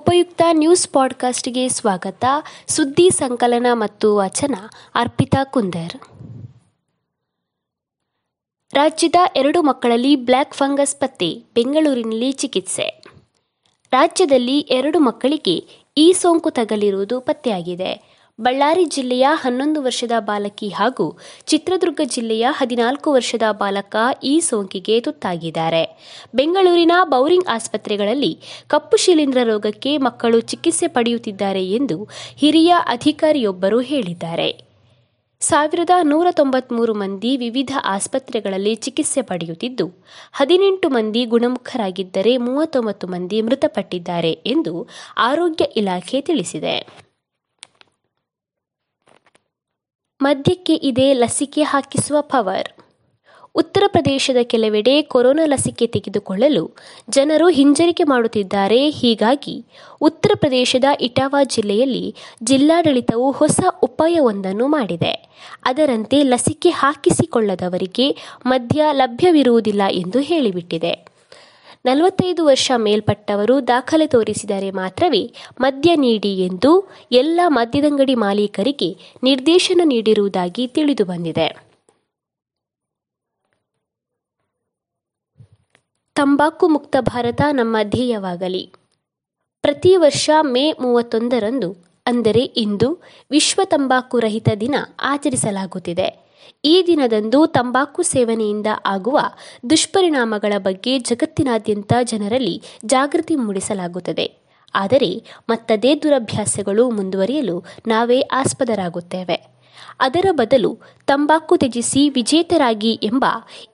ಉಪಯುಕ್ತ ನ್ಯೂಸ್ ಪಾಡ್ಕಾಸ್ಟ್ಗೆ ಸ್ವಾಗತ. ಸುದ್ದಿ ಸಂಕಲನ ಮತ್ತು ವಚನ, ಅರ್ಪಿತಾ ಕುಂದರ್. ರಾಜ್ಯದ ಎರಡು ಮಕ್ಕಳಲ್ಲಿ ಬ್ಲ್ಯಾಕ್ ಫಂಗಸ್ ಪತ್ತೆ, ಬೆಂಗಳೂರಿನಲ್ಲಿ ಚಿಕಿತ್ಸೆ. ರಾಜ್ಯದಲ್ಲಿ ಎರಡು ಮಕ್ಕಳಿಗೆ ಈ ಸೋಂಕು ತಗಲಿರುವುದು ಪತ್ತೆಯಾಗಿದೆ. ಬಳ್ಳಾರಿ ಜಿಲ್ಲೆಯ ಹನ್ನೊಂದು ವರ್ಷದ ಬಾಲಕಿ ಹಾಗೂ ಚಿತ್ರದುರ್ಗ ಜಿಲ್ಲೆಯ ಹದಿನಾಲ್ಕು ವರ್ಷದ ಬಾಲಕ ಈ ಸೋಂಕಿಗೆ ತುತ್ತಾಗಿದ್ದಾರೆ. ಬೆಂಗಳೂರಿನ ಬೌರಿಂಗ್ ಆಸ್ಪತ್ರೆಗಳಲ್ಲಿ ಕಪ್ಪು ಶಿಲೀಂಧ್ರ ರೋಗಕ್ಕೆ ಮಕ್ಕಳು ಚಿಕಿತ್ಸೆ ಪಡೆಯುತ್ತಿದ್ದಾರೆ ಎಂದು ಹಿರಿಯ ಅಧಿಕಾರಿಯೊಬ್ಬರು ಹೇಳಿದ್ದಾರೆ. ಸಾವಿರದ ನೂರ ತೊಂಬತ್ಮೂರು ಮಂದಿ ವಿವಿಧ ಆಸ್ಪತ್ರೆಗಳಲ್ಲಿ ಚಿಕಿತ್ಸೆ ಪಡೆಯುತ್ತಿದ್ದು, ಹದಿನೆಂಟು ಮಂದಿ ಗುಣಮುಖರಾಗಿದ್ದರೆ ಮೂವತ್ತೊಂಬತ್ತು ಮಂದಿ ಮೃತಪಟ್ಟಿದ್ದಾರೆ ಎಂದು ಆರೋಗ್ಯ ಇಲಾಖೆ ತಿಳಿಸಿದೆ. ಮದ್ಯಕ್ಕೆ ಇದೆ ಲಸಿಕೆ ಹಾಕಿಸುವ ಪವರ್. ಉತ್ತರ ಪ್ರದೇಶದ ಕೆಲವೆಡೆ ಕೊರೋನಾ ಲಸಿಕೆ ತೆಗೆದುಕೊಳ್ಳಲು ಜನರು ಹಿಂಜರಿಕೆ ಮಾಡುತ್ತಿದ್ದಾರೆ. ಹೀಗಾಗಿ ಉತ್ತರ ಪ್ರದೇಶದ ಇಟಾವಾ ಜಿಲ್ಲೆಯಲ್ಲಿ ಜಿಲ್ಲಾಡಳಿತವು ಹೊಸ ಉಪಾಯವೊಂದನ್ನು ಮಾಡಿದೆ. ಅದರಂತೆ ಲಸಿಕೆ ಹಾಕಿಸಿಕೊಳ್ಳದವರಿಗೆ ಮದ್ಯ ಲಭ್ಯವಿರುವುದಿಲ್ಲ ಎಂದು ಹೇಳಿಬಿಟ್ಟಿದೆ. ನಲವತ್ತೈದು ವರ್ಷ ಮೇಲ್ಪಟ್ಟವರು ದಾಖಲೆ ತೋರಿಸಿದರೆ ಮಾತ್ರವೇ ಮದ್ಯ ನೀಡಿ ಎಂದು ಎಲ್ಲ ಮದ್ಯದಂಗಡಿ ಮಾಲೀಕರಿಗೆ ನಿರ್ದೇಶನ ನೀಡಿರುವುದಾಗಿ ತಿಳಿದುಬಂದಿದೆ ತಂಬಾಕು ಮುಕ್ತ ಭಾರತ ನಮ್ಮ ಧ್ಯೇಯವಾಗಲಿ. ಪ್ರತಿ ವರ್ಷ ಮೇ ಮೂವತ್ತೊಂದರಂದು, ಅಂದರೆ ಇಂದು, ವಿಶ್ವ ತಂಬಾಕು ರಹಿತ ದಿನ ಆಚರಿಸಲಾಗುತ್ತಿದೆ. ಈ ದಿನದಂದು ತಂಬಾಕು ಸೇವನೆಯಿಂದ ಆಗುವ ದುಷ್ಪರಿಣಾಮಗಳ ಬಗ್ಗೆ ಜಗತ್ತಿನಾದ್ಯಂತ ಜನರಲ್ಲಿ ಜಾಗೃತಿ ಮೂಡಿಸಲಾಗುತ್ತದೆ. ಆದರೆ ಮತ್ತದೇ ದುರಭ್ಯಾಸಗಳು ಮುಂದುವರಿಯಲು ನಾವೇ ಆಸ್ಪದರಾಗುತ್ತೇವೆ. ಅದರ ಬದಲು ತಂಬಾಕು ತ್ಯಜಿಸಿ ವಿಜೇತರಾಗಿ ಎಂಬ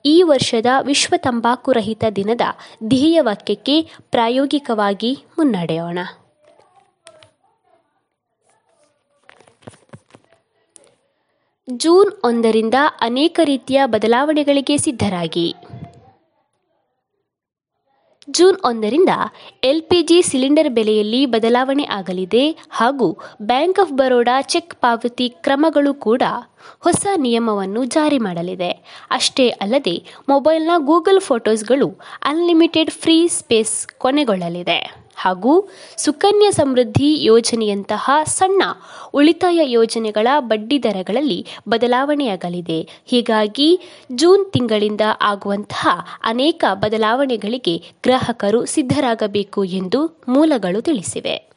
ಈ ವರ್ಷದ ವಿಶ್ವ ತಂಬಾಕು ರಹಿತ ದಿನದ ಧ್ಯೇಯವಾಕ್ಯಕ್ಕೆ ಪ್ರಾಯೋಗಿಕವಾಗಿ ಮುನ್ನಡೆಯೋಣ. ಜೂನ್ ಒಂದರಿಂದ ಅನೇಕ ರೀತಿಯ ಬದಲಾವಣೆಗಳಿಗೆ ಸಿದ್ಧರಾಗಿ. ಜೂನ್ ಒಂದರಿಂದ ಎಲ್ಪಿಜಿ ಸಿಲಿಂಡರ್ ಬೆಲೆಯಲ್ಲಿ ಬದಲಾವಣೆ ಆಗಲಿದೆ ಹಾಗೂ ಬ್ಯಾಂಕ್ ಆಫ್ ಬರೋಡಾ ಚೆಕ್ ಪಾವತಿ ಕ್ರಮಗಳು ಕೂಡ ಹೊಸ ನಿಯಮವನ್ನು ಜಾರಿ ಮಾಡಲಿದೆ. ಅಷ್ಟೇ ಅಲ್ಲದೆ ಮೊಬೈಲ್ನ ಗೂಗಲ್ ಫೋಟೋಸ್ಗಳು ಅನ್ಲಿಮಿಟೆಡ್ ಫ್ರೀ ಸ್ಪೇಸ್ ಕೊನೆಗೊಳ್ಳಲಿದೆ. ಹಾಗೂ ಸುಕನ್ಯಾ ಸಮೃದ್ಧಿ ಯೋಜನೆಯಂತಹ ಸಣ್ಣ ಉಳಿತಾಯ ಯೋಜನೆಗಳ ಬಡ್ಡಿದರಗಳಲ್ಲಿ ಬದಲಾವಣೆಯಾಗಲಿದೆ. ಹೀಗಾಗಿ ಜೂನ್ ತಿಂಗಳಿಂದ ಆಗುವಂತಹ ಅನೇಕ ಬದಲಾವಣೆಗಳಿಗೆ ಗ್ರಾಹಕರು ಸಿದ್ಧರಾಗಬೇಕು ಎಂದು ಮೂಲಗಳು ತಿಳಿಸಿವೆ.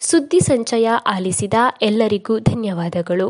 ಸುದ್ದಿ ಸಂಚಯ ಆಲಿಸಿದ ಎಲ್ಲರಿಗೂ ಧನ್ಯವಾದಗಳು.